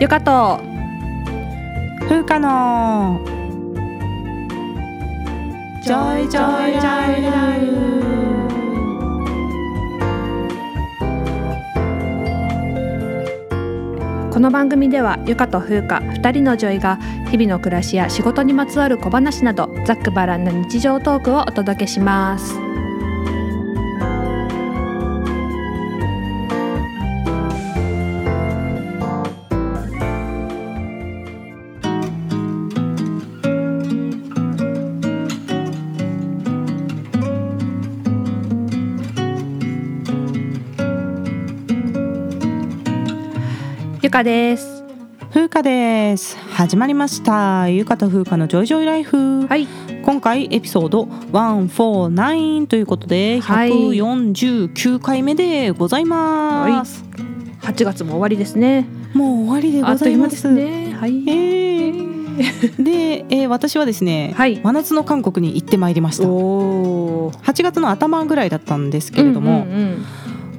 ゆかと風花の。 Joy Joy Joy Life。この番組ではゆかと風花二人の女医が日々の暮らしや仕事にまつわる小話などざっくばらんな日常トークをお届けしますゆかです。風花です。始まりました。ゆかと風花のジョイジョイライフ、はい。今回エピソード149ということではい。149回目でございます、8月も終わりですね。もう終わりでございます。すね。はい。えー。で、えー私はですね、はい。真夏の韓国に行ってまいりました。おお8月の頭ぐらいだったんですけれども、うんうん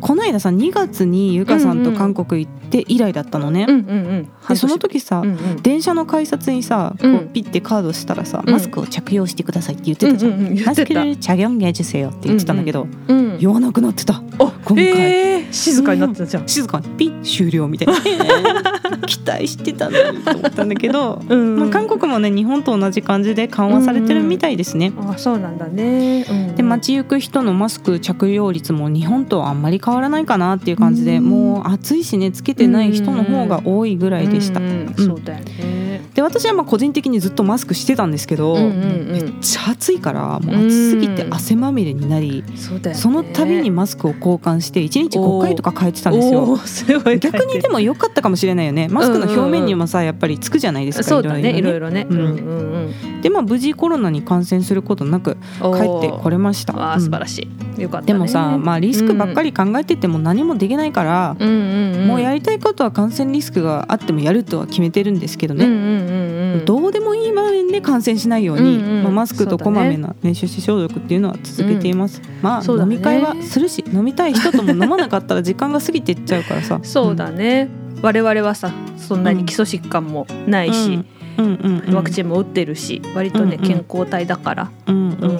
この間さ2月にゆかさんと韓国行って以来だったのね、うんうんうん、その時さ、うんうん、電車の改札にさこうピッてカードしたらさ、うん、マスクを着用してくださいって言ってたじゃん「うんうんうん、マスクでチャギョンゲージせよ」って言ってたんだけど、うんうん、言わなくなってた、う、今回、えー、静かになってたじゃん、静かにピッ終了みたいな。期待してたのにと思ったんだけど、うん、まあ、韓国もね日本と同じ感じで緩和されてるみたいですね、うんうん、あそうなんだね、うん、で街行く人のマスク着用率も日本とあんまり変わらないかなっていう感じで、うん。もう暑いしねつけてない人の方が多いぐらいでした。うんうん。うん。そうだよねで私はまあ個人的にずっとマスクしてたんですけど、うんうんうん。めっちゃ暑いからもう暑すぎて汗まみれになり、そうだよね。その度にマスクを交換して1日5回とか変えてたんですおよ逆にでも良かったかもしれないよね。マスクの表面にもさやっぱりつくじゃないですかそうだね。いろいろろね、うん。うんうんでまあ無事コロナに感染することなくうん、帰ってこれました。素晴らしい、よかった、ね、でもさまあリスクばっかり考えてても何もできないから、うんうんうん、もうやりたいことは感染リスクがあってもやるとは決めてるんですけどね、うんうんうんうん、どうでもいい場面で感染しないように、うんうんまあ、マスクとこまめな、ね、手指消毒っていうのは続けています、まあ、そうだね。飲み会はするし飲みたい人とも飲まなかったら時間が過ぎていっちゃうからさ。そうだね、我々はさそんなに基礎疾患もないし、うん。うんうんうんワクチンも打ってるし割とね、うんうん健康体だから、うん。うんうんうん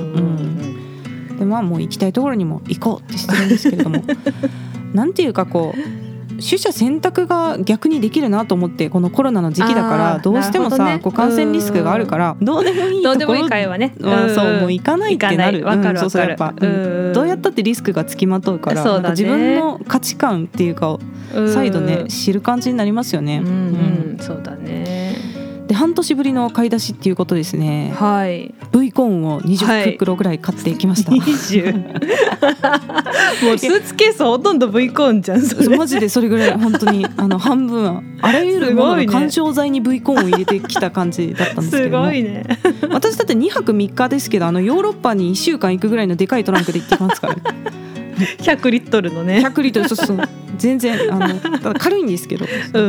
うん。でまあもう行きたいところにも行こうってしてるんですけれども。なんていうかこう取捨選択が逆にできるなと思ってこのコロナの時期だからどうしてもさ、ね。感染リスクがあるからどうでもいいところどうでもいい会はね、はそうもうい行かないってなる。わかるうんそうそうわかるやっぱ、うん。どうやったってリスクがつきまとうからね。自分の価値観っていうかを再度ね知る感じになりますよね。うんううんん、そうだねで半年ぶりの買い出しっていうことですね。はい。V コーンをはい20袋ぐらい買ってきました。20 もうスーツケースほとんど V コーンじゃんそれ。マジでそれぐらい本当にあの半分はあらゆるものの緩衝材に V コーンを入れてきた感じだったんですけすども。ごいね。私だって2泊3日ですけどあのヨーロッパに1週間行くぐらいのでかいトランクで行ってきますから。ね 100リットルのね。100リットルそうそう全然あのただ軽いんですけど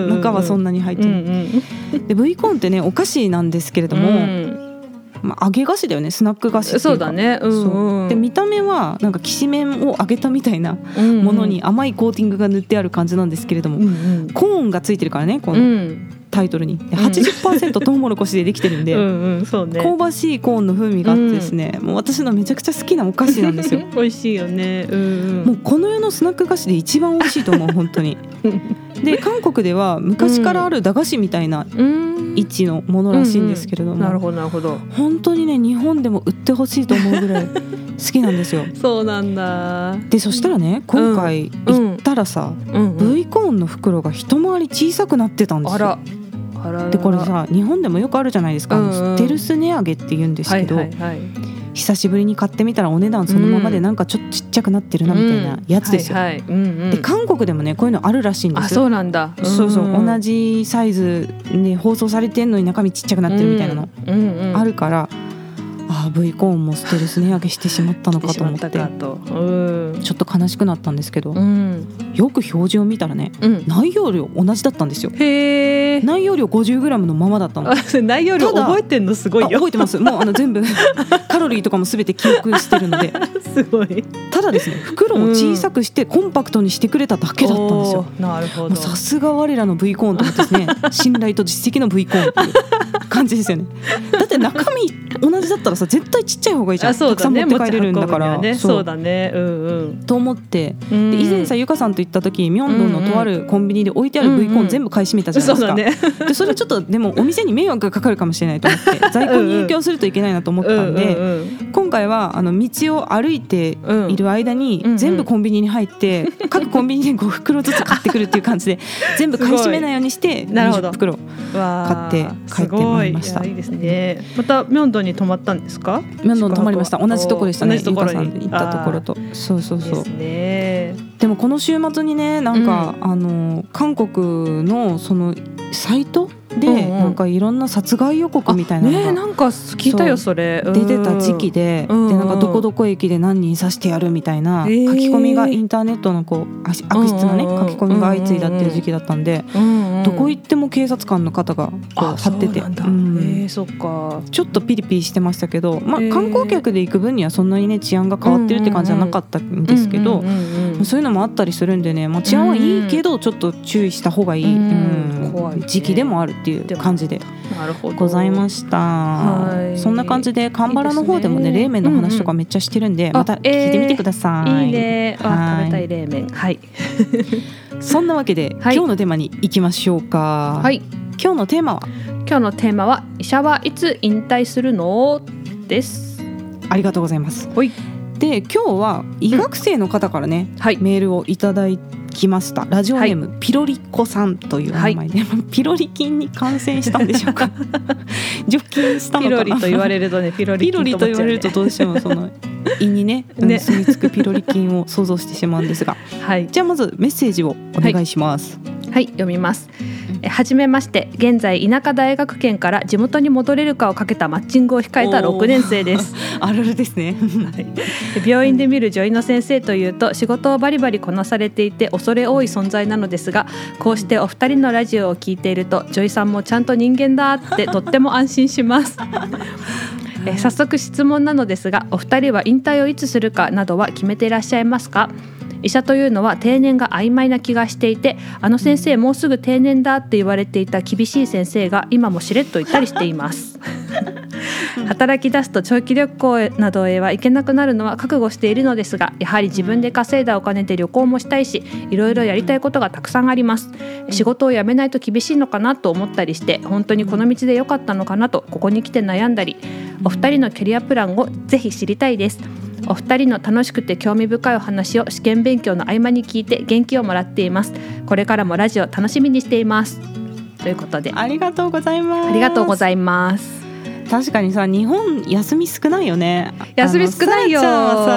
中はそんなに入ってうんうる、ん。で V コーンってねお菓子なんですけれども、うん。まあ、揚げ菓子だよねスナック菓子そうだね。うんうん。で見た目はなんかきしめんを揚げたみたいなものに甘いコーティングが塗ってある感じなんですけれども、うんうん。コーンがついてるからねこうの。んタイトルに、でうん。80%トウモロコシでできてるんで、うんうんね。香ばしいコーンの風味があってですね、もう私のめちゃくちゃ好きなお菓子なんですよ。美味しいよね。うんうん。もうこの世のスナック菓子で一番美味しいと思う本当に。で韓国では昔からある駄菓子みたいなうん。位置のものらしいんですけれども、なるほどなるほど。本当にね日本でも売ってほしいと思うぐらい 好きなんですよ。そうなんだ。でそしたらね今回うん行ったらさ、うん。うん V コーンの袋が一回り小さくなってたんですよ。あらでこれさ日本でもよくあるじゃないですか、うんうん。ステルス値上げって言うんですはいけど、はいはい久しぶりに買ってみたらお値段そのままでなんかちょっとちっちゃくなってるなみたいなやつですよ。はいはい。うんうん。で韓国でもねこういうのあるらしいんであす。よ。そうなんだ。そうそう、ん同じサイズで放送されてんのに中身ちっちゃくなってるみたいなのうんうんうん。あるから、ああ V コーンもステルス値上げしてしまったのかと 思って。ちょっと悲しくなったんですけど、うん。よく表示を見たらねうん。内容量同じだったんですよ。へえ内容量 50g のままだったの。あ内容量覚えてんのすごいよ。覚えてます。もうあの全部 カロリーとかも全て記憶してるので。すごい。ただですね袋を小さくしてコンパクトにしてくれただけだったんですよ。おーなるほど。さすが我らの V コーンと思ってですね 信頼と実績の V コーンっていう感じですよね。だって中身同じだったらさ絶対ちっちゃい方がいいじゃん。あそうだね。たくさん持って帰れるんだから。ね。そう。だね。うんと思って。うん。で以前さゆかさんと行った時ミョンドンのとあるコンビニで置いてある V コーン全部買い占めたじゃないですか、だね。でそれちょっとでもお店に迷惑がかかるかもしれないと思って 在庫に影響するといけないなと思ったんで、うんうん今回はあの道を歩いてうんいる間にうんうん。全部コンビニに入って 各コンビニで5袋ずつ買ってくるっていう感じで 全部買い占めないようにしてなるほど。20袋買って帰ってまいりました。またミョンドンに泊まったんですか？ミョンドン泊まりました。同じところでしたね。同じとこ行ったところと。そうそうそう。ででもこの週末にねなんか、あの韓国のそのサイトで、うんうん。なんかいろんな殺害予告みたいなのがねなんか聞いたよそれ。出てた時期で,、うんでなんかどこどこ駅で何人刺してやるみたいな書き込みがインターネットのこう悪質なねうんうん書き込みが相次いだっていう時期だったんで、どこ行っても警察官の方がこうあ張ってて。えそっか。ちょっとピリピリしてましたけど、まあ観光客で行く分にはそんなにね治安が変わってるって感じじゃなかったんですけど、そういうのもあったりするんでね、まあ、治安はいいけどちょっと注意した方がいい、うん時期でもあるっていう感じでございました、はい。そんな感じでカンバラの方でもね冷麺の話とかめっちゃしてるんで、んまた聞いてみてください、いいね。食べたい冷麺。はいそんなわけで、はい。今日のテーマに行きましょうか、はい。今日のテーマは？今日のテーマは医者はいつ引退するの？です。ありがとうございます。ほい。で今日は医学生の方からね、はい。メールをいただきました。ラジオネーム、ピロリコさんというお名前で、ピロリ菌に感染したんでしょうか。除菌したのピかな。ロリと言われるとねピロリと言われるとどうしてもその胃にねね。住み着くピロリ菌を想像してしまうんですが。はい。じゃあまずメッセージをお願いします、はい。読みます。えはじめまして。現在田舎大学圏から地元に戻れるかをかけたマッチングを控えたおー。6年生です。あるあるですね。で病院で見る女医の先生というと仕事をバリバリこなされていて恐れ多い存在なのですがこうしてお二人のラジオを聞いていると女医さんもちゃんと人間だってとっても安心します。え早速質問なのですがお二人は引退をいつするかなどは決めていらっしゃいますか？医者というのは定年が曖昧な気がしていてあの先生もうすぐ定年だって言われていた厳しい先生が今もしれっと言ったりしています。働き出すと長期旅行などへは行けなくなるのは覚悟しているのですがやはり自分で稼いだお金で旅行もしたいしいろいろやりたいことがたくさんあります。仕事を辞めないと厳しいのかなと思ったりして本当にこの道で良かったのかなとここに来て悩んだりお二人のキャリアプランをぜひ知りたいですお二人の楽しくて興味深いお話を試験勉強の合間に聞いて元気をもらっています。これからもラジオ楽しみにしています。ということで。ありがとうございます。ありがとうごいざいます。確かにさ日本休み少ないよね。休み少ないよ。さ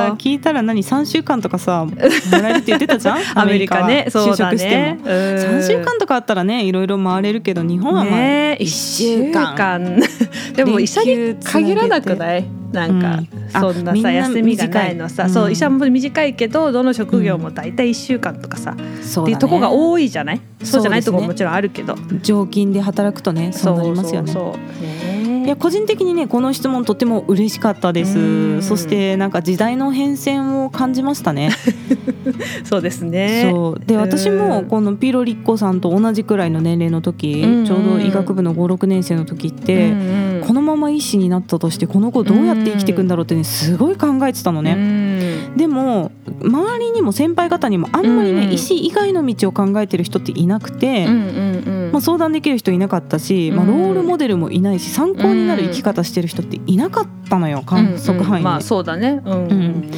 さ聞いたら何？3週間とかさもらえるって言ってたじゃん？アメリカね。そうだ就職してねも3週間とかあったらねいろいろ回れるけど日本はまあ、ね一週間。でも医者に限らなくない？なんか、そんなさ休みがないのさ、そううん。医者も短いけどどの職業も大体1週間とかさ、っていうとこが多いじゃない？そうじゃないとこももちろんあるけど。常勤で働くとねそうなりますよね。いや個人的にねこの質問とても嬉しかったでうん。すそしてなんか時代の変遷を感じましたね そうですね。そう。で私もこのピロリッコさんと同じくらいの年齢の時、うん。ちょうど医学部の56年生の時って、うんうんこのまま医師になったとしてこの子どうやって生きていくんだろうってねすごい考えてたのね。うん。でも周りにも先輩方にもあんまりね、うん。うん医師以外の道を考えてる人っていなくて、うんうんうん。まあ、相談できる人いなかったし、まあ、うんロールモデルもいないし参考になる生き方してる人っていなかったのよ観測範囲に、うんうん。まあそうだね。うん。うん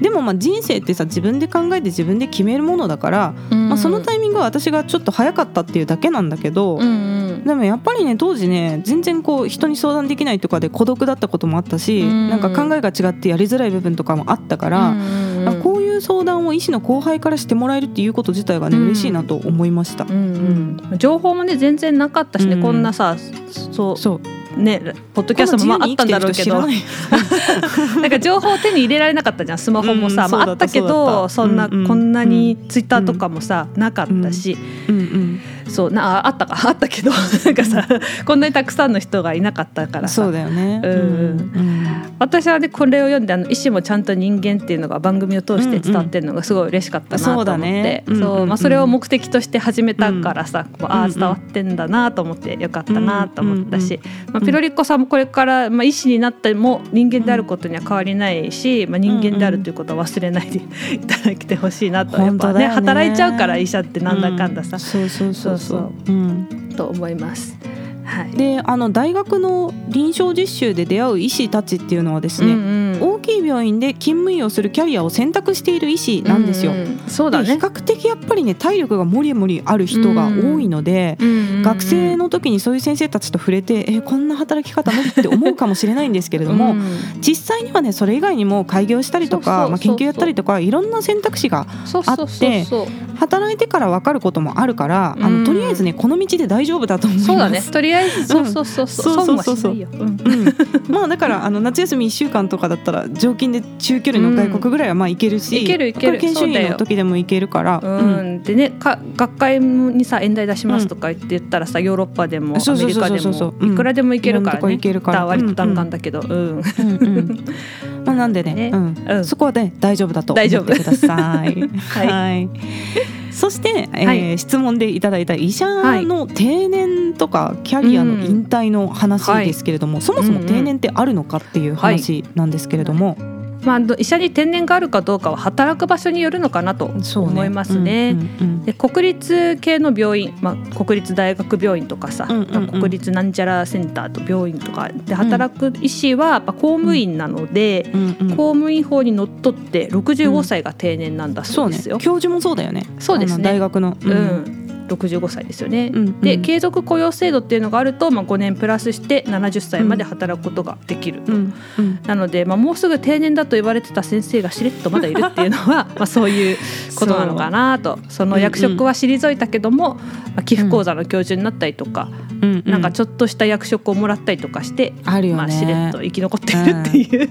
でもまあ人生ってさ自分で考えて自分で決めるものだから、うん。まあ、そのタイミングは私がちょっと早かったっていうだけなんだけど、うんうん。でもやっぱりね当時ね全然こう人に相談できないとかで孤独だったこともあったし、うん。なんか考えが違ってやりづらい部分とかもあったから、うんうんうん。こういう相談を医師の後輩からしてもらえるっていうこと自体がね、うん。嬉しいなと思いました。うんうん。情報もね全然なかったしね、うん。こんなさそうそうねポッドキャストもまああったんだろうけど。なんか情報を手に入れられなかったじゃんスマホもさ、うんまあ、あったけどそんな、うんうんこんなにツイッターとかもさ、なかったし、うんうんそうなああったか。あったけど。なんかさこんなにたくさんの人がいなかったから。さそうだよね。うん。うん。私はねこれを読んであの医師もちゃんと人間っていうのが番組を通して伝わってるのがすごい嬉しかったなと思って、そうだね。そううんうんうん。まあ、それを目的として始めたからさ、こうああうんうん伝わってんだなと思ってよかったなと思ったし、まあ、うんピロリッコさんもこれから、まあ、医師になっても人間であることには変わりないし、まあ、人間であるということは忘れないで いただきてほしいなと、やっぱね本当だよね。働いちゃうから医者ってなんだかんださ。う、そうそうそうそそう。ううん。と思います。はい。であの大学の臨床実習で出会う医師たちっていうのはですね、うんい病院で勤務医をするキャリアを選択している医師なんですよ。ううん。そうだね。で比較的やっぱりね体力がもりもりある人が多いので、学生の時にそういう先生たちと触れてえこんな働き方無理って思うかもしれないんですけれども、うん。実際にはねそれ以外にも開業したりとかそうそうそうそう。まあ、研究やったりとかいろんな選択肢がそうそうそうそう。働いてから分かることもあるから、あうん。のとりあえずねこの道で大丈夫だと思います。そうだね。とりあえずそうそうそうそう。そう損そうそう。そうはしないよ。うん。うん、まあだからあの夏休み1週間とかだったら常勤で中距離の外国ぐらいはまあ行けるし、いけるいける。研修医の時でも行けるから、ううん。ん、でねか学会にさ演題出しますとか言って言ったらさヨーロッパでもアメリカでもいくらでも行けるからね。行けるから。だ割と弾丸だけど。うん。うん。うん まあなんでね。ね。うん。うん。そこはね大丈夫だと思大丈夫ってください。はい。はいそして、えーはい。質問でいただいた医者の定年とかキャリアの引退の話ですけれども、そもそも定年ってあるのかっていう話なんですけれども、まあど医者に天然があるかどうかは働く場所によるのかなと思いますね。うんうんうんで国立系の病院、まあ、国立大学病院とかさ、うんうんうん。国立なんちゃらセンターと病院とかで働く医師はやっぱ公務員なので、うんうん公務員法にのっとって65歳が定年なんだそううですよ。教授もそうだよね。そうですね。大学の。うん65歳ですよね。うんうん。で継続雇用制度っていうのがあると、まあ、5年プラスして70歳まで働くことができると。うんうん。なので、まあ、もうすぐ定年だと言われてた先生がしれっとまだいるっていうのは まあそういうことなのかなと。その役職は退いたけども、まあ、寄付講座の教授になったりとか、うんうん。なんかちょっとした役職をもらったりとかして、あるよね、まあ、しれっと生き残っているっていう、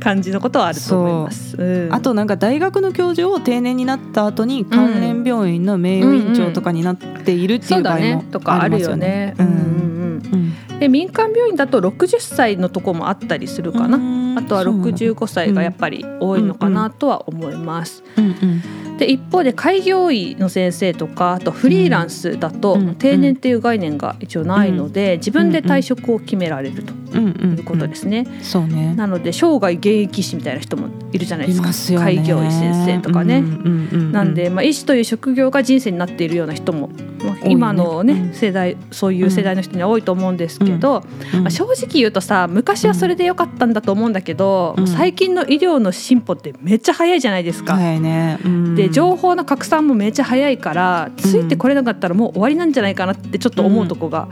感じのことはあると思います。うん。あとなんか大学の教授を定年になった後に関連病院の名誉院長とかになっているっていう場合もとかあるありますよよねね。。うんうんうんうんで民間病院だと60歳のとこもあったりするかな。あとは65歳がやっぱり多いのかなとは思います。うんうんで一方で開業医の先生とかあとフリーランスだとうん。定年っていう概念が一応ないので自分で退職を決められるということですね。そうね。なので生涯現役医師みたいな人もいるじゃないでいすか開業医先生とかね。なんで、まあ、医師という職業が人生になっているような人も、まあ今のねうん。世代そういう世代の人には多いと思うんですけど、うん。まあ、正直言うとさ昔はそれでよかったんだと思うんだけど、うん。最近の医療の進歩ってめっちゃ早いじゃないですか。早いね。うんで情報の拡散もめっちゃ早いからついてこれなかったらもう終わりなんじゃないかなってちょっと思うとこが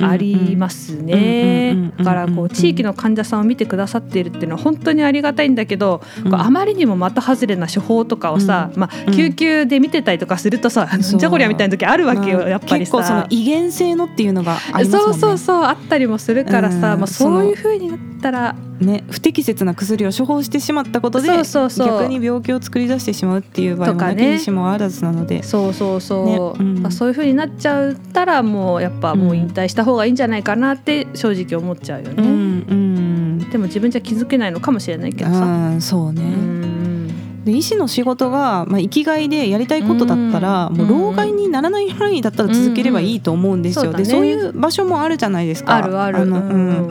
ありますうんうんねうんうんだからこう地域の患者さんを見てくださっているっていうのは本当にありがたいんだけど、うんあまりにも的外れな処方とかをさ、まあ、うん救急で見てたりとかするとさ、なんじゃこりゃみたいな時あるわけよ、まあやっぱり結構そのさ。遺伝性のっていうのがありますもんねそうそうそうあったりもするからさ、うんまあ、そういう風になったらね、不適切な薬を処方してしまったことでそうそうそう逆に病気を作り出してしまうっていう場合もとかね。もあらずなので、そうそうそう、ねうん。まあ、そういう風になっちゃったらもうやっぱもう引退した方がいいんじゃないかなって正直思っちゃうよね。うんうん。でも自分じゃ気づけないのかもしれないけどさ。うんそうね、うん。で医師の仕事が、まあ、生きがいでやりたいことだったら、うん。もう老害にならない範囲だったら続ければいいと思うんですよ、うん。うんでそうだね。そういう場所もあるじゃないですか。あるある。のううんん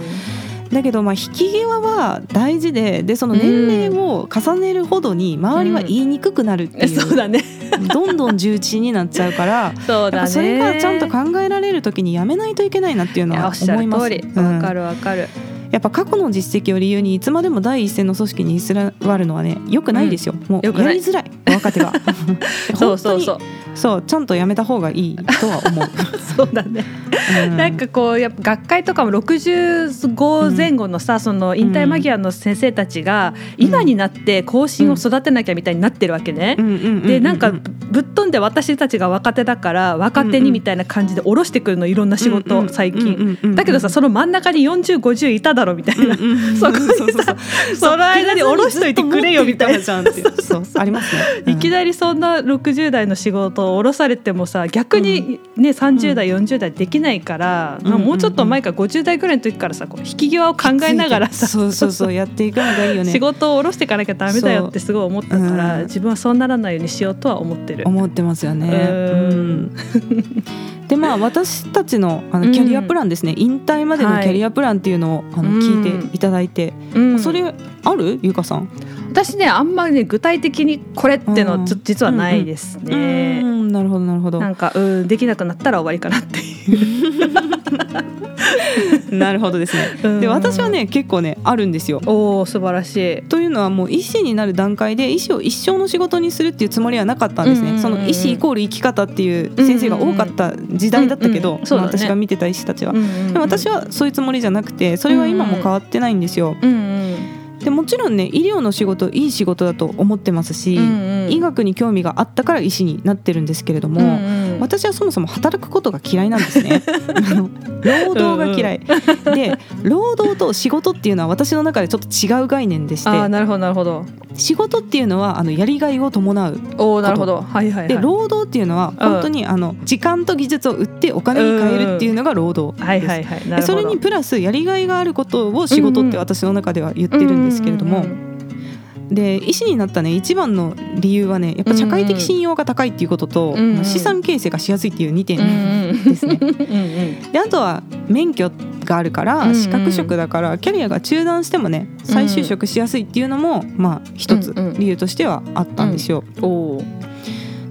だけどまあ引き際は大事ででその年齢を重ねるほどに周りは言いにくくなるっていう、そうだね。どんどん重鎮になっちゃうからそうだね。それがちゃんと考えられる時にやめないといけないなっていうのは思います。わかるわかる。やっぱ過去の実績を理由にいつまでも第一線の組織に居座るのはね良くないですよ。もう良くない。やりづらい。若手が。そうそうそう。そうちゃんとやめた方がいいとは思う、そうだね、うん。なんかこうやっぱ学会とかも65前後のさ、その引退間際の先生たちが今になって後進を育てなきゃみたいになってるわけね。うんうんうんうんでなんかぶっ飛んで私たちが若手だから若手にみたいな感じで下ろしてくるのいろんな仕事、うんうん最近、うんうんうんだけどさその真ん中に4050いただろみたいな、うんうん そこにさそうそうそう。その間に下ろしといてくれよみたいな ありますね、いきなりそんな60代の仕事を下ろされてもさ逆にね30代40代できないから、もうちょっと前から50代ぐらいの時からさこう引き際を考えながらさそうそうそうやっていくのがいいよね。仕事を下ろしていかなきゃダメだよってすごい思ったから、う。ん。自分はそうならないようにしようとは思ってる。思ってますよね。うん。うん。でまあ私たちのあうん。のキャリアプランですね、引退までのキャリアプランっていうのをあのうん聞いていただいて、うん。それある？ゆかさん？私ねあんまりね具体的にこれってのはちょうん実はないですうね。んなるほどなるほどな。んかうんできなくなったら終わりかなっていう。なるほどですね。でうん私はね結構ねあるんですよ。おお素晴らしい。というのはもう医師になる段階で医師を一生の仕事にするっていうつもりはなかったんですね、その医師イコール生き方っていう先生が多かった時代だったけど、私が見てた医師たちは、でも私はそういうつもりじゃなくてそれは今も変わってないんですよ。うんうんでもちろんね医療の仕事いい仕事だと思ってますし、うんうん。医学に興味があったから医師になってるんですけれども、うんうん私はそもそも働くことが嫌いなんですね 労働が嫌い、で労働と仕事っていうのは私の中でちょっと違う概念でしてあーなるほどなるほど。仕事っていうのはあのやりがいを伴うおおなるほど。はいはいはい。で労働っていうのは本当にあの時間と技術を売ってお金に換えるっていうのが労働です、はいはいはい。なるほど。でそれにプラスやりがいがあることを仕事って私の中では言ってるんですけれども、うんうんうんで医師になったね一番の理由はねやっぱ社会的信用が高いっていうことと、うんうん資産形成がしやすいっていう2点うんうんですね。うんうん。であとは免許があるかうんうん。ら資格職だからキャリアが中断してもね再就職しやすいっていうのもまあ一つうんうん。理由としてはあったんですよ。おお。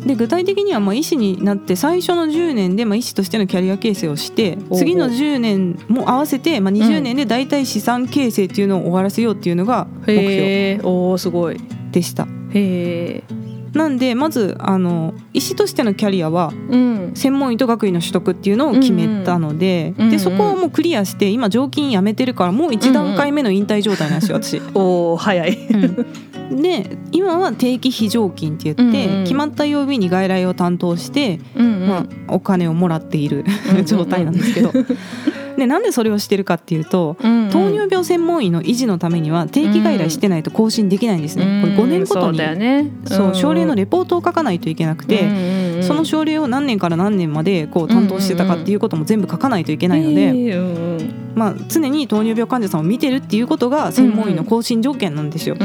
で具体的にはまあ医師になって最初の10年でまあ医師としてのキャリア形成をして次の10年も合わせてまあ20年で大体資産形成っていうのを終わらせようっていうのが目標。おおすごい。でした。へえ。なんでまずあの医師としてのキャリアはうん。専門医と学位の取得っていうのを決めたので,、うんうんでそこをもうクリアして今常勤辞めてるからもう1段階目の引退状態なんですよ私。おお早い。で今は定期非常勤って言って、うんうん。決まった曜日に外来を担当して、うんうん。まあ、お金をもらっているうんうん状態なんですけど。でなんでそれをしてるかっていうとうんうん。糖尿病専門医の維持のためには定期外来してないと更新できないんですね。これ5年ごとそうにだよね。そう症例のレレポートを書かないといけなくて、その症例を何年から何年までこう担当してたかっていうことも全部書かないといけないので、まあ、常に糖尿病患者さんを見てるっていうことが専門医の更新条件なんですよ。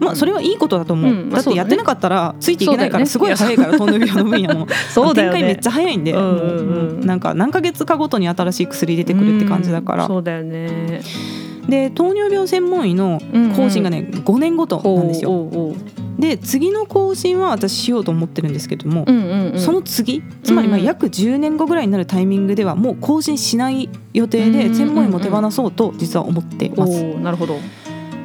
まあ、それはいいことだと思う、うん。まあだってやってなかったらついていけないからすごい早いから糖尿病の分野も。そうだよね。展開めっちゃ早いんで、うんうんなんか何ヶ月かごとに新しい薬出てくるって感じだから、そうだよね。で糖尿病専門医の更新がね5年ごとなんですよ。おうおうで次の更新は私しようと思ってるんですけども、うんうんうんその次つまりまあうん約10年後ぐらいになるタイミングではもう更新しない予定で専門医も手放そうと実は思っています。なるほど。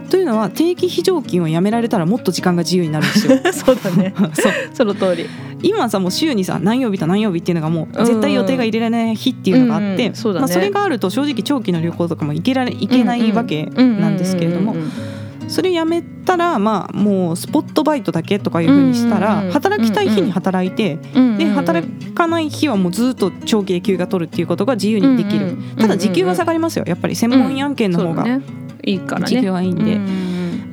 というのは定期非常勤をやめられたらもっと時間が自由になるんですよ。そうだね。そうその通り。今さもう週にさ何曜日と何曜日っていうのがもう絶対予定が入れられない日っていうのがあって、うんうんそねまあ、それがあると正直長期の旅行とかも行けられ行けないわけなんですけれどもうんうんうんうんそれやめたらまあもうスポットバイトだけとかいうふうにしたら働きたい日に働いてで働かない日はもうずっと長期で休が取るっていうことが自由にできるただ時給は下がりますよやっぱり専門医案件の方がいいから。時給はいいんで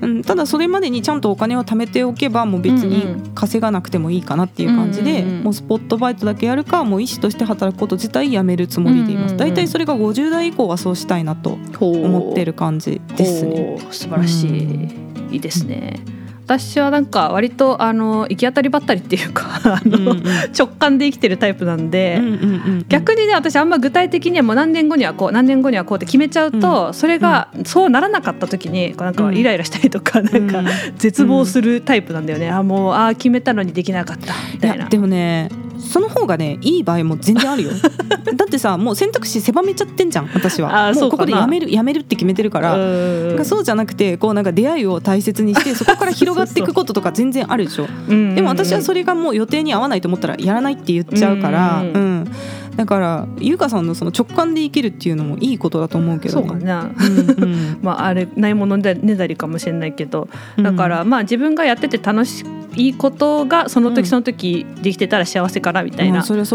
うんうん、ただそれまでにちゃんとお金を貯めておけばもう別に稼がなくてもいいかなっていう感じで、うんうんうん。もうスポットバイトだけやるかもう医師として働くこと自体やめるつもりでいます、大体それが50代以降はそうしたいなと思ってる感じですね。素晴らしい、いいですね。私はなんか割とあの行き当たりばったりっていうか あの、うんうん。直感で生きてるタイプなんで、うんうんうん逆にね私あんま具体的にはもう何年後にはこう何年後にはこうって決めちゃうと、それがそうならなかった時にこうなんかイライラしたりとか、なんかうん。絶望するタイプなんだよね、あもうあー決めたのにできなかったみいたいな。や。でもねその方がねいい場合も全然あるよ。だってさもう選択肢狭めちゃってんじゃん私は。もうここでやめるやめるって決めてるから。かそうじゃなくてこうなんか出会いを大切にして そこから広がっていくこととか全然あるでしょ。でも私はそれがもう予定に合わないと思ったらやらないって言っちゃうから、うん、うんだから優香さんのその直感で生きるっていうのもいいことだと思うけど、ね、そうかな、うんうん、まああれないものでねだりかもしれないけど。だからまあ自分がやってて楽しいいことがその時その時できてたら幸せかなみたいな感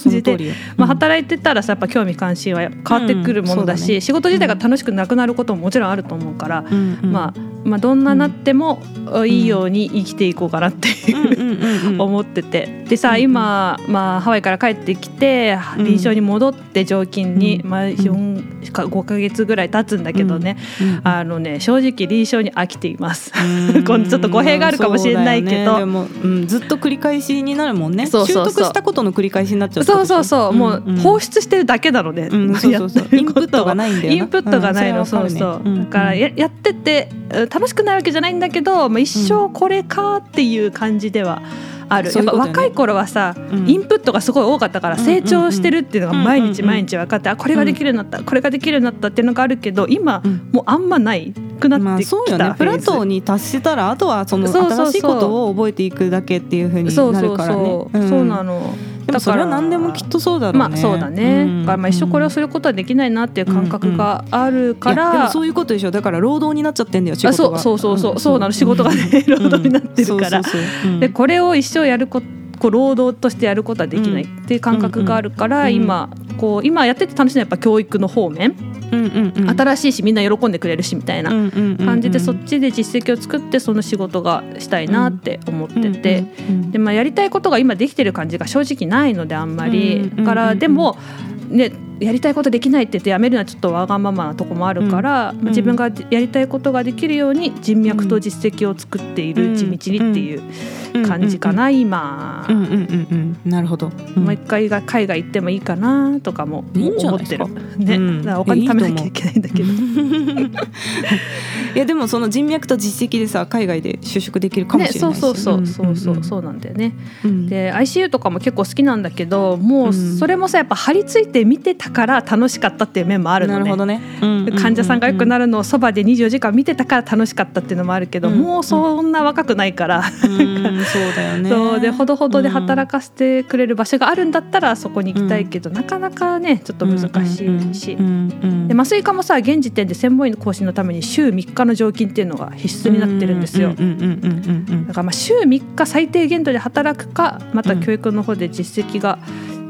じで、まあ、働いてたらさやっぱ興味関心は変わってくるものだし、仕事自体が楽しくなくなることももちろんあると思うから、まあ、まあどんななってもいいように生きていこうかなっていう思ってて。でさ今、まあ、ハワイから帰ってきて臨床に戻って常勤に、まあ、4か5か月ぐらい経つんだけどね、あのね正直臨床に飽きています。ちょっと語弊があるかもしれないけど、でも、うん、ずっと繰り返しになるもんね。習得したことの繰り返しになっちゃうそうそうそう、もう放出してるだけなので、インプットがないんだよインプットがないの、そうそう、だからややってて楽しくないわけじゃないんだけど、まあ、一生これかっていう感じでは、ある、やっぱ若い頃はさ、インプットがすごい多かったから成長してるっていうのが毎日毎日分かって、あこれができるようになった、これができるようになったっていうのがあるけど今、もうあんまないくなってきた、まあ、ね。プラトーに達したらあとはその新しいことを覚えていくだけっていうふうになるからね。そうなのだから何でもきっとそうだろうね。まあそうだね。うん、まあ一生これをすることはできないなっていう感覚があるから。うんうん、でもそういうことでしょ。だから労働になっちゃってんだよ。仕事が。そうそうそうそうそうなの仕事がね労働になってるから。でこれを一生やることこう労働としてやることはできないっていう感覚があるから、今こう今やってて楽しいのはやっぱ教育の方面、新しいしみんな喜んでくれるしみたいな感じでそっちで実績を作ってその仕事がしたいなって思ってて。で、まあ、やりたいことが今できてる感じが正直ないのであんまり。からでもねやりたいことできないって言ってやめるのはちょっとわがままなとこもあるから、うん、自分がやりたいことができるように人脈と実績を作っている地道にっていう感じかな、今、なるほど、もう一回が海外行ってもいいかなとかも思ってる。ね、お金貯めなきゃいけないんだけど。い やでもその人脈と実績でさ海外で就職できるかもしれないし、ね、そうそうそう。そうそうそうなんだよね、で ICU とかも結構好きなんだけどもうそれもさやっぱ張り付いて見てたから楽しかったっていう面もあるのね。なるほどね、患者さんが良くなるのをそばで24時間見てたから楽しかったっていうのもあるけど、もうそんな若くないから、そうだよね。そう。でほどほどで働かせてくれる場所があるんだったらそこに行きたいけど、なかなかねちょっと難しいし、で麻酔科もさ現時点で専門医の更新のために週3日の常勤っていうのが必須になってるんですよ。だからまあ週3日最低限度で働くかまた教育の方で実績が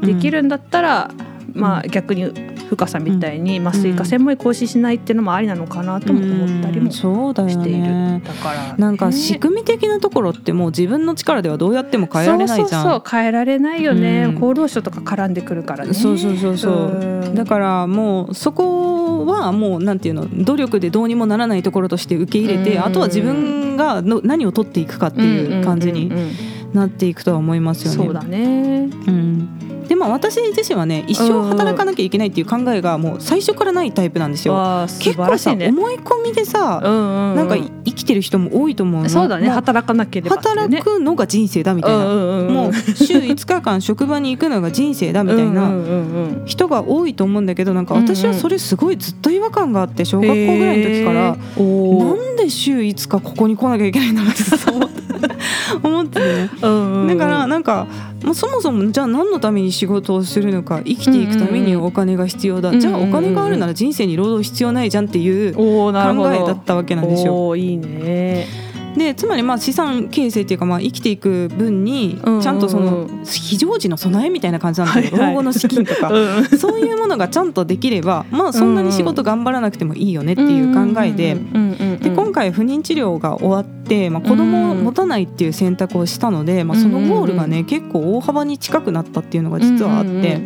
できるんだったら、まあ、逆に深さみたいに麻酔科専門医更新しないっていうのもありなのかなとも思ったりもしている、うん、だから、なんか仕組み的なところってもう自分の力ではどうやっても変えられないじゃん。そうそう変えられないよね、うん、厚労省とか絡んでくるからね。そうそうそうそう、だからもうそこはもうなんていうの努力でどうにもならないところとして受け入れて、あとは自分がの何を取っていくかっていう感じになっていくとは思いますよね。そうだね、うんでまあ私自身はね一生働かなきゃいけないっていう考えがもう最初からないタイプなんですよ。結構さ思い込みでさ、なんか生きてる人も多いと思うの。そうだね働かなければ、働くのが人生だみたいな、もう週5日間職場に行くのが人生だみたいな人が多いと思うんだけどなんか私はそれすごいずっと違和感があって小学校ぐらいの時から、なんで週5日ここに来なきゃいけないんだろうって 思ってね、だからなんかまあ、そもそもじゃあ何のために仕事をするのか生きていくためにお金が必要だ、じゃあお金があるなら人生に労働必要ないじゃんっていう考えだったわけなんですよ。いいねでつまりまあ資産形成っていうかまあ生きていく分にちゃんとその非常時の備えみたいな感じなんだけど、老後の資金とか、そういうものがちゃんとできればまあそんなに仕事頑張らなくてもいいよねっていう考えでで今回不妊治療が終わって、まあ、子供を持たないっていう選択をしたので、まあ、そのゴールがね結構大幅に近くなったっていうのが実はあって。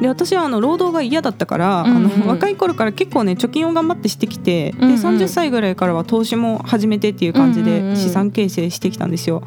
で私はあの労働が嫌だったから、あの若い頃から結構ね貯金を頑張ってしてきて、で30歳ぐらいからは投資も始めてっていう感じで資産形成してきたんですよ。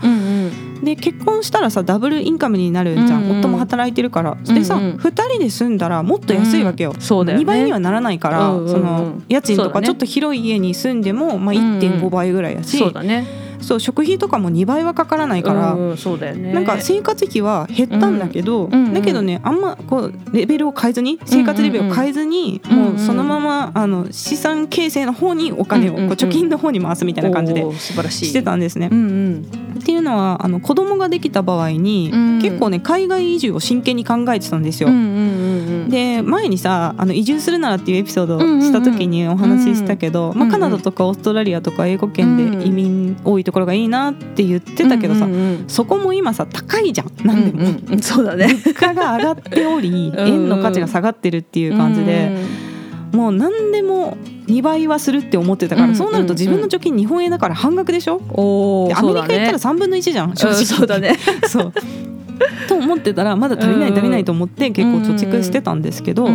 で結婚したらさダブルインカムになるじゃん、夫も働いてるから。でさ、う2人で住んだらもっと安いわけよ,、そうだよ2倍にはならないから、その家賃とかちょっと広い家に住んでも、まあ、1.5倍ぐらいやし。そうだねそう食費とかも2倍はかからないから、うん、そうだよね。なんか生活費は減ったんだけど、うんだけどねあんまこうレベルを変えずに生活レベルを変えずに、もうそのままあの資産形成の方にお金をこう貯金の方に回すみたいな感じでしてたんですね。うんうん。っていうのはあの子供ができた場合に、うん、結構ね海外移住を真剣に考えてたんですよ。で前にさあの移住するならっていうエピソードをした時にお話ししたけど、まあ、カナダとかオーストラリアとか英語圏で移民多いところがいいなって言ってたけどさ、そこも今さ高いじゃん。何でも、うんうん、そうだね。物価が上がっており円の価値が下がってるっていう感じで。もう何でも2倍はするって思ってたから、うんうんうん、そうなると自分の貯金日本円だから半額でしょ？おアメリカ行ったら3分の1じゃん、正直、そうだね。そう。と思ってたらまだ足りない足りないと思って結構貯蓄してたんですけど、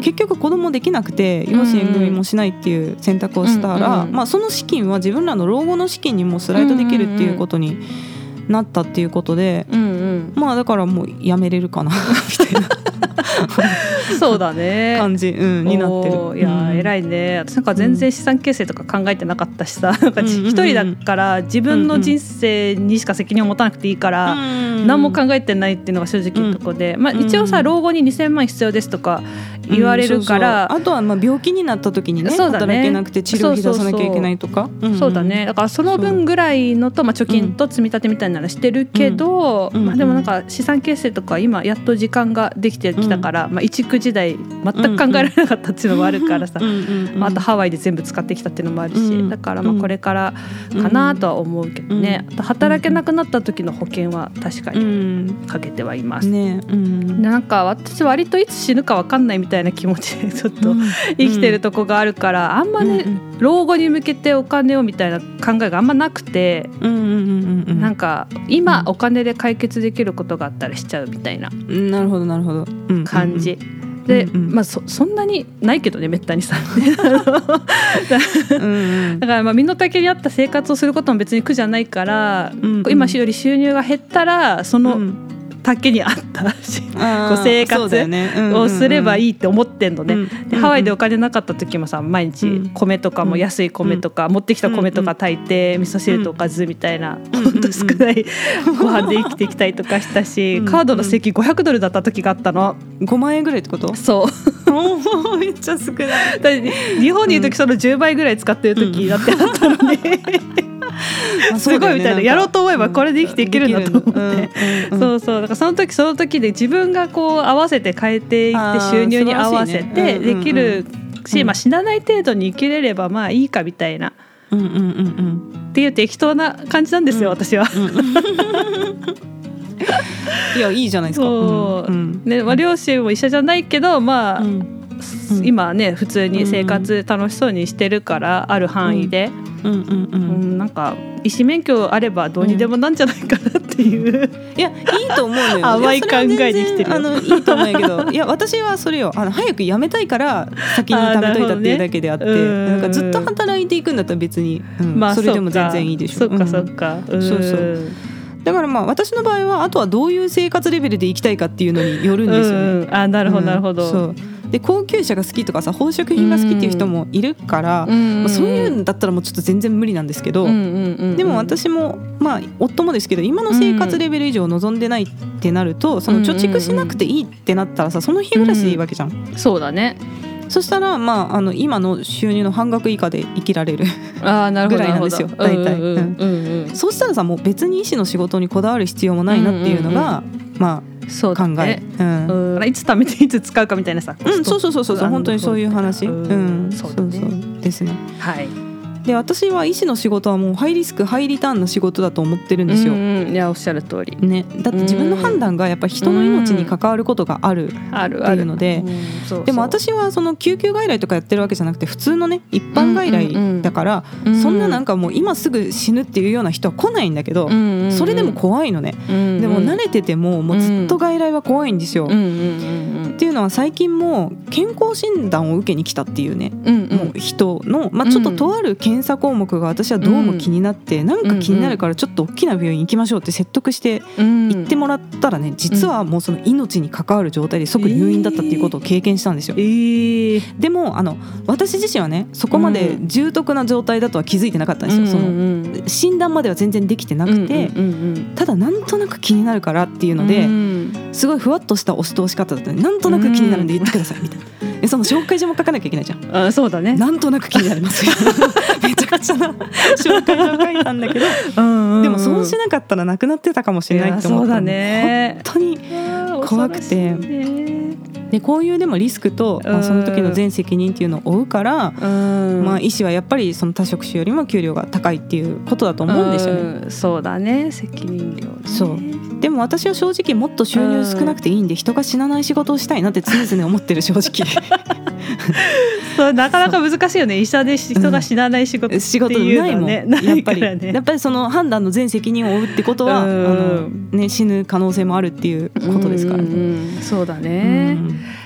結局子供できなくて養子縁組もしないっていう選択をしたら、まあ、その資金は自分らの老後の資金にもスライドできるっていうことになったっていうことで、まあだからもうやめれるかなみたいな。そうだね。感じ、うん、になってる。いや、うん、偉いね。私なんか全然資産形成とか考えてなかったしさ、なんか一人だから自分の人生にしか責任を持たなくていいから、何も考えてないっていうのが正直なとこで、まあ、一応さ老後に2,000万必要ですとか言われるから、う。ん、そうそうあとはまあ病気になった時にねそうだね。働けなくて治療費出さなきゃいけないとか。そうだね。だからその分ぐらいのと、まあ、貯金と積み立てみたいなのしてるけど、まあ、でもなんか資産形成とか今やっと時間ができてきたから、まあ、一区時代全く考えられなかったっていうのもあるからさ、まあ、あとハワイで全部使ってきたっていうのもあるし、だからまあこれからかなとは思うけどね、働けなくなった時の保険は確かにかけてはいます。ね。うん、なんか私割といつ死ぬか分かんないみたいな気持ちでちょっと生きてるとこがあるからあんまね、老後に向けてお金をみたいな考えがあんまなくて、なんか今お金で解決できることがあったらしちゃうみたいななるほどなるほど。感じ。で、うんうん、まあそそんなにないけどねめったにさ。だからまあ身の丈に合った生活をすることも別に苦じゃないから、うんうん、今より収入が減ったらその、うん丈に合ったこう生活をすればいいって思ってんのね。でハワイでお金なかった時もさ毎日米とかも安い米とか持ってきた米とか炊いて味噌汁とおかずみたいなほんと少ないご飯で生きていきたりとかしたしカードの席500ドルだった時があったの。5万円ぐらいってこと？そう。めっちゃ少ない。日本にいる時その10倍ぐらい使ってる時だってあったのに、すごいみたいな。やろうと思えばこれで生きていけるんだと思って。そうそう。だからその時その時で自分がこう合わせて変えていって収入に合わせてできるし、まあ、死なない程度に生きれればまあいいかみたいな。うん。うん。うん。うん、っていう適当な感じなんですよ、私は。いやいいじゃないですか。そう、うん。ねまあ、両親も医者じゃないけどまあ、今ね普通に生活楽しそうにしてるから、ある範囲で、うんうんうん、なんか医師免許あればどうにでもなんじゃないかなっていう、いやいいと思うのよ。甘い考えで生きてる。あのいいと思うんやけど。いや私はそれよ。あの早く辞めたいから先に貯めといたっていうだけであってな、ね,、ん。かずっと働いていくんだったら別に、うん、まあそれでも全然いいでしょ。そっかそっか、うん、そうそう。だからまあ私の場合はあとはどういう生活レベルでいきたいかっていうのによるんですよね。うん、あなるほどなるほど。そうで高級車が好きとかさ宝飾品が好きっていう人もいるから、まあ、そういうんだったらもうちょっと全然無理なんですけど、でも私もまあ夫もですけど今の生活レベル以上望んでないってなるとその貯蓄しなくていいってなったらさその日暮らしでいいわけじゃん。そうだね。そしたら、まあ、あの今の収入の半額以下で生きられるあなるぐらいなんですよ大体。そうしたらさもう別に医師の仕事にこだわる必要もないなっていうのが、まあそう考え、うん、いつ貯めていつ使うかみたいなさ、うん、そうそうそうそう本当にそういう話、うん、そうそうですね。はいで私は医師の仕事はもうハイリスクハイリターンの仕事だと思ってるんですよ。いやおっしゃる通り、ね、だって自分の判断がやっぱり人の命に関わることがあるっていうのででも私はその救急外来とかやってるわけじゃなくて普通のね一般外来だから、そんななんかもう今すぐ死ぬっていうような人は来ないんだけど、それでも怖いのね、でも慣れててももうずっと外来は怖いんですよ。っていうのは最近も健康診断を受けに来たっていうね、もう人の、まあ、ちょっととある検査項目が私はどうも気になって、なんか気になるからちょっと大きな病院行きましょうって説得してうん。行ってもらったらね実はもうその命に関わる状態で即入院だったっていうことを経験したんですよ。えー。でもあの私自身はねそこまで重篤な状態だとは気づいてなかったんですよ。そのうん診断までは全然できてなくて、うんうんただなんとなく気になるからっていうので、うんすごいふわっとした押し通し方だったねなんとなく気になるんで言ってくださいみたいな。えその紹介状も書かなきゃいけないじゃん。あそうだね。なんとなく気になりますよ。めちゃくちゃな紹介状書いたんだけど、うんうんでもそうしなかったらなくなってたかもしれないって思った。そうだね。本当に怖くてでこういうでもリスクと、まあ、その時の全責任っていうのを負うから、うん。まあ、医師はやっぱりその他職種よりも給料が高いっていうことだと思うんですよね。うん。そうだね。責任量ね。そう。でも私は正直もっと収入少なくていいんで人が死なない仕事をしたいなって常々思ってる正直 そうなかなか難しいよね。医者で人が死なない仕事っていう仕事のないもん、ね。やっぱり、ね。やっぱりその判断の全責任を負うってことは、うん。あのね、死ぬ可能性もあるっていうことですからね。うそうだね、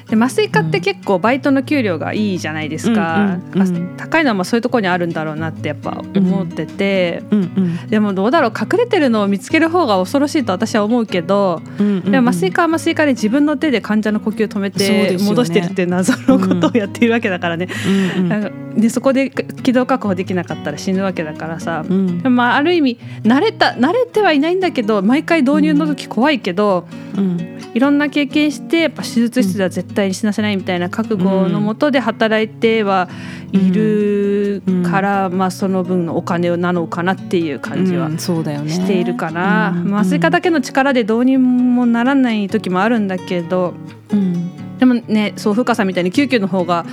で麻酔科って結構バイトの給料がいいじゃないですか、うんうんうんあ高いのはまあそういうところにあるんだろうなってやっぱ思ってて、うんうん。でもどうだろう隠れてるのを見つける方が恐ろしいと私は思うけど、うんうんうん。でも麻酔科は麻酔科で自分の手で患者の呼吸を止めて戻してるっていう謎のことをやっているわけだからね,、うんうん。でそこで気道確保できなかったら死ぬわけだからさ、うん。でもまあある意味慣れた慣れてはいないんだけど毎回導入の時怖いけど、うん。いろんな経験してやっぱ手術室では絶対に死なせないみたいな覚悟のもとで働いてはいるから、まあその分のお金なのかなっていう感じはうんそうだよね。しているかな、うん。まあ麻酔科だけの力でどうにもならない時もあるんだけどうん。でもねそう深さみたいに救急の方が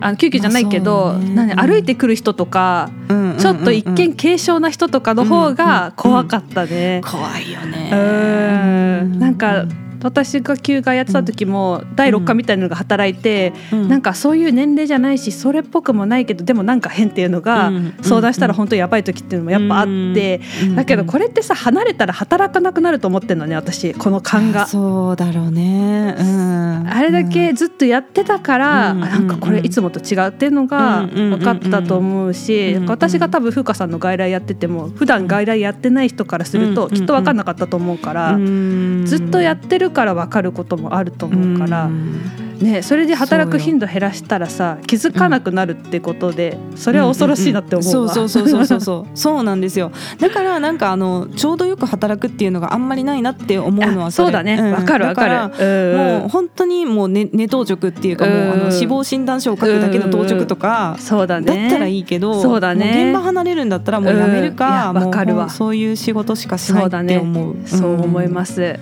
あの救急じゃないけど、まあね。何歩いてくる人とか、ちょっと一見軽症な人とかの方が怖かったね。怖いよね。うん。なんか私が休暇やってた時も第6課みたいなのが働いて、うん。なんかそういう年齢じゃないしそれっぽくもないけどでもなんか変っていうのがうん。相談したら本当やばい時っていうのもやっぱあって、うん。だけどこれってさ離れたら働かなくなると思ってんのね私この勘が。そうだろうね。うん。あれだけずっとやってたから、うん。あなんかこれいつもと違うっていうのが分かったと思うし、私が多分風花さんの外来やってても普段外来やってない人からするとうん。きっと分かんなかったと思うから、うん。ずっとやってるから分かることもあると思うから、ん。ね、それで働く頻度減らしたらさ気づかなくなるってことで、それは恐ろしいなって思うわ。そうそうそうそうそうそう。そうなんですよ。だからなんかあのちょうどよく働くっていうのがあんまりないなって思うのはあそうだね。ん。わかるわかる。だからもう本当にもうね寝当直っていうかもうあうんの死亡診断書を書くだけの当直とかそうだね。だったらいいけどそうだね。現場離れるんだったらもうやめるか、わかるわ。そういう仕事しかしないって思う。そう思いますす、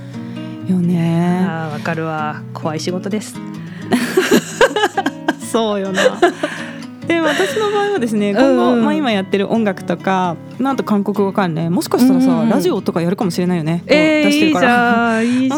よね。わかるわ。怖い仕事です。そうよな。で私の場合はですね今後、うん。まあ、今やってる音楽とかなんと韓国語関連もしかしたらさ、うんラジオとかやるかもしれないよね、えー、出してるから。そういう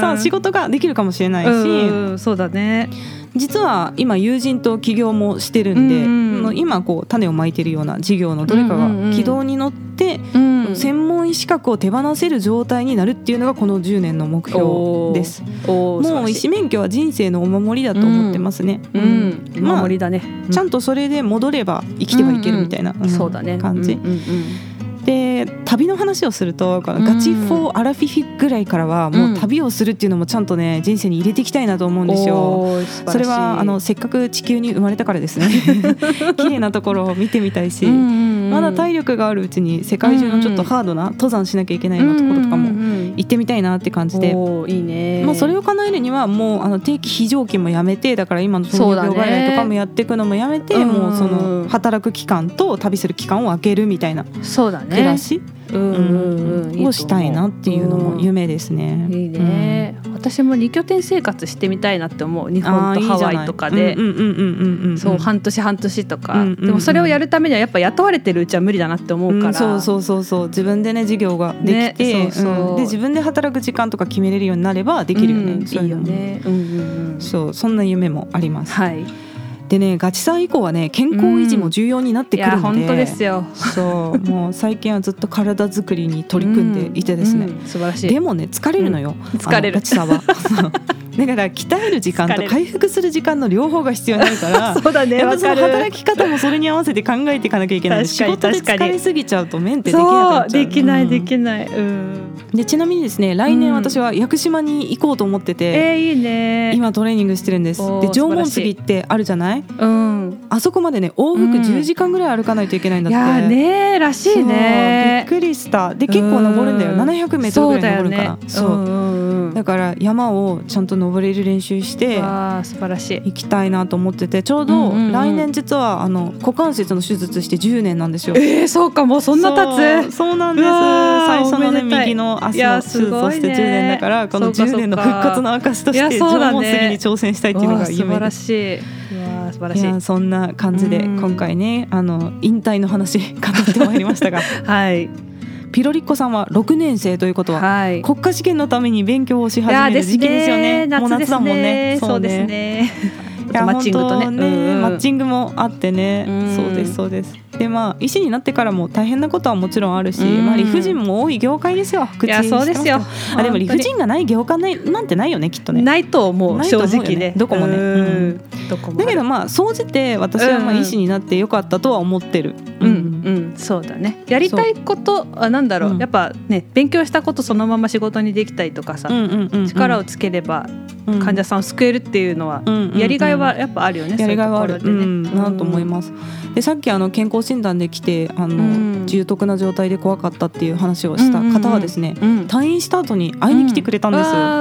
さ仕事ができるかもしれないし、うんそうだね実は今友人と起業もしてるんで、うん今こう種をまいてるような事業のどれかが軌道に乗って、うん専門医資格を手放せる状態になるっていうのがこの10年の目標です。もう医師免許は人生のお守りだと思ってますね。うん、うん、まあ守りだね、ちゃんとそれで戻れば生きてはいけるみたいな、うんそうだね。感じ、うんうんうんで旅の話をするとこのガチフォーアラフィフィぐらいからはもう旅をするっていうのもちゃんとね人生に入れていきたいなと思うんですよ。それはあのせっかく地球に生まれたからですね。綺麗なところを見てみたいし、まだ体力があるうちに世界中のちょっとハードな登山しなきゃいけないようなところとかも行ってみたいなって感じで。おーいいね。まあ、それを叶えるにはもうあの定期非常勤もやめてだから今の糖尿病外来とかもやっていくのもやめて、そうだねもうそうん。の働く期間と旅する期間を空けるみたいなそうだね。暮らし、うんうんうんうんをしたいなっていうのも夢ですね。いいね、私も二拠点生活してみたいなって思う。日本とハワイとかで。うんうんうんうんうんうんそう半年半年とか、でもそれをやるためにはやっぱ雇われてるうちは無理だなって思うから、うんそうそうそうそう。自分でね授業ができて、で自分で働く時間とか決めれるようになればできるよね、うんいいよね、うんうんうん、そうそんな夢もあります。はいでねガチさん以降はね健康維持も重要になっていくるので、や本当ですよ。そう。もう最近はずっと体作りに取り組んでいてですね、うん。うん素晴らしい。でもね疲れるのよ、疲れる。ガチさは だから鍛える時間と回復する時間の両方が必要になるから そうだねその働き方もそれに合わせて考えていかなきゃいけない仕事で疲れすぎちゃうとメンテできなできないできない、うん、でちなみにですね来年私は屋久島に行こうと思ってて、うん、えー、いいね。今トレーニングしてるんです。で縄文杉ってあるじゃない、うん、あそこまでね往復10時間ぐらい歩かないといけないんだって、いやねらしいねびっくりした。で結構登るんだよ。700メートルぐらい登るから。そう,、ね、だから山をちゃんと登れる練習して素晴らしい。行きたいなと思っててちょうど来年実はあの股関節の手術して10年なんですよ。えー、そうかもうそんな経つ？そうなんです。最初のね右の足の手術をして10年だからこの10年の復活の証として縄文杉に挑戦したいっていうのが夢です。素晴らしい。素晴らしい。そんな感じで今回ねあの引退の話語ってまいりましたが。はいピロリッコさんは6年生ということは、はい、国家試験のために勉強をし始める時期ですよね。もう夏だもんね。そうですね。マッチングとね、ねうん、マッチングもあってね、そうですそうです。でまあ医師になってからも大変なことはもちろんあるし、まあ、理不尽も多い業界ですよ。いやそうですよ。あでも理不尽がない業界なんてないよねきっとね。ないと思う。正直ね。どこもね、だけどまあ総じて私はまあ医師になってよかったとは思ってるうん、うん、そうだねやりたいことあなんだろう、やっぱね勉強したことそのまま仕事にできたりとかさ、力をつければ患者さんを救えるっていうのは、やりがいはやっぱあるよね、やりがいはある、ね、なと思います。でさっきあの健康診断で来てあの、重篤な状態で怖かったっていう話をした方はですね、退院した後に会いに来てくれたんで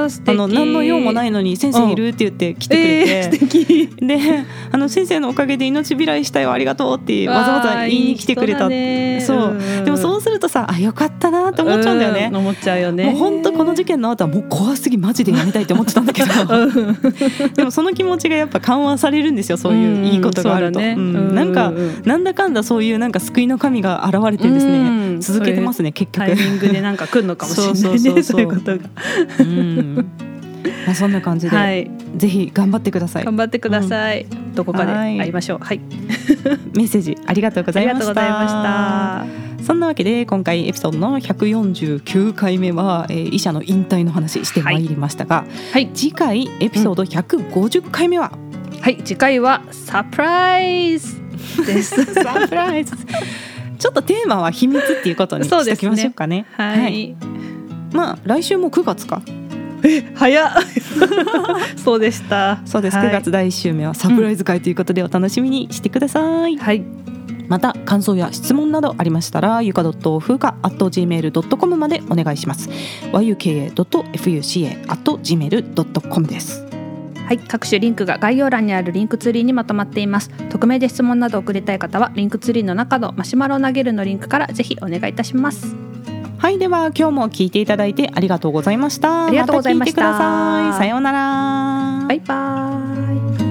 す。あの何の用もないのに先生いるって言って来てくれて、であの先生のおかげで命拾いしたよありがとうってわざわざ言いに来てくれた。そうでもそうするとさあよかったなって思っちゃうんだよね。思っちゃうよね。もう本当この事件の後はもう怖すぎマジでやめたいって思ってたんだけど、でもその気持ちがやっぱ緩和されるんですよそういういいことがあると。なんかなんだかんだそういうなんか救いの神が現れてですね、続けてますね結局タイミングでなんか来るのかもしれないねそういうことが。まあそんな感じで、はい、ぜひ頑張ってください。頑張ってください。うん、どこかで会いましょう。はい。メッセージありがとうございました。そんなわけで今回エピソードの149回目は、えー、医者の引退の話してまいりましたが、はい、次回エピソード150回目は、うん、はい。次回はサプライズです。サプライズ。ちょっとテーマは秘密っていうことにしておきましょうかね。ね。はい、はい、まあ来週も9月か。え早っ。そうでした。そうです、はい、9月第1週目はサプライズ会ということでお楽しみにしてください、はい。また感想や質問などありましたらゆか .fuka.gmail.com までお願いします。yuka.fuca.gmail.com です。はい、各種リンクが概要欄にある Linktree にまとまっています。匿名で質問など送りたい方は Linktree の中のマシュマロを投げるのリンクからぜひお願いいたしますはいでは今日も聞いていただいてありがとうございました。ありがとうございました、ま、さようなら。バイバイ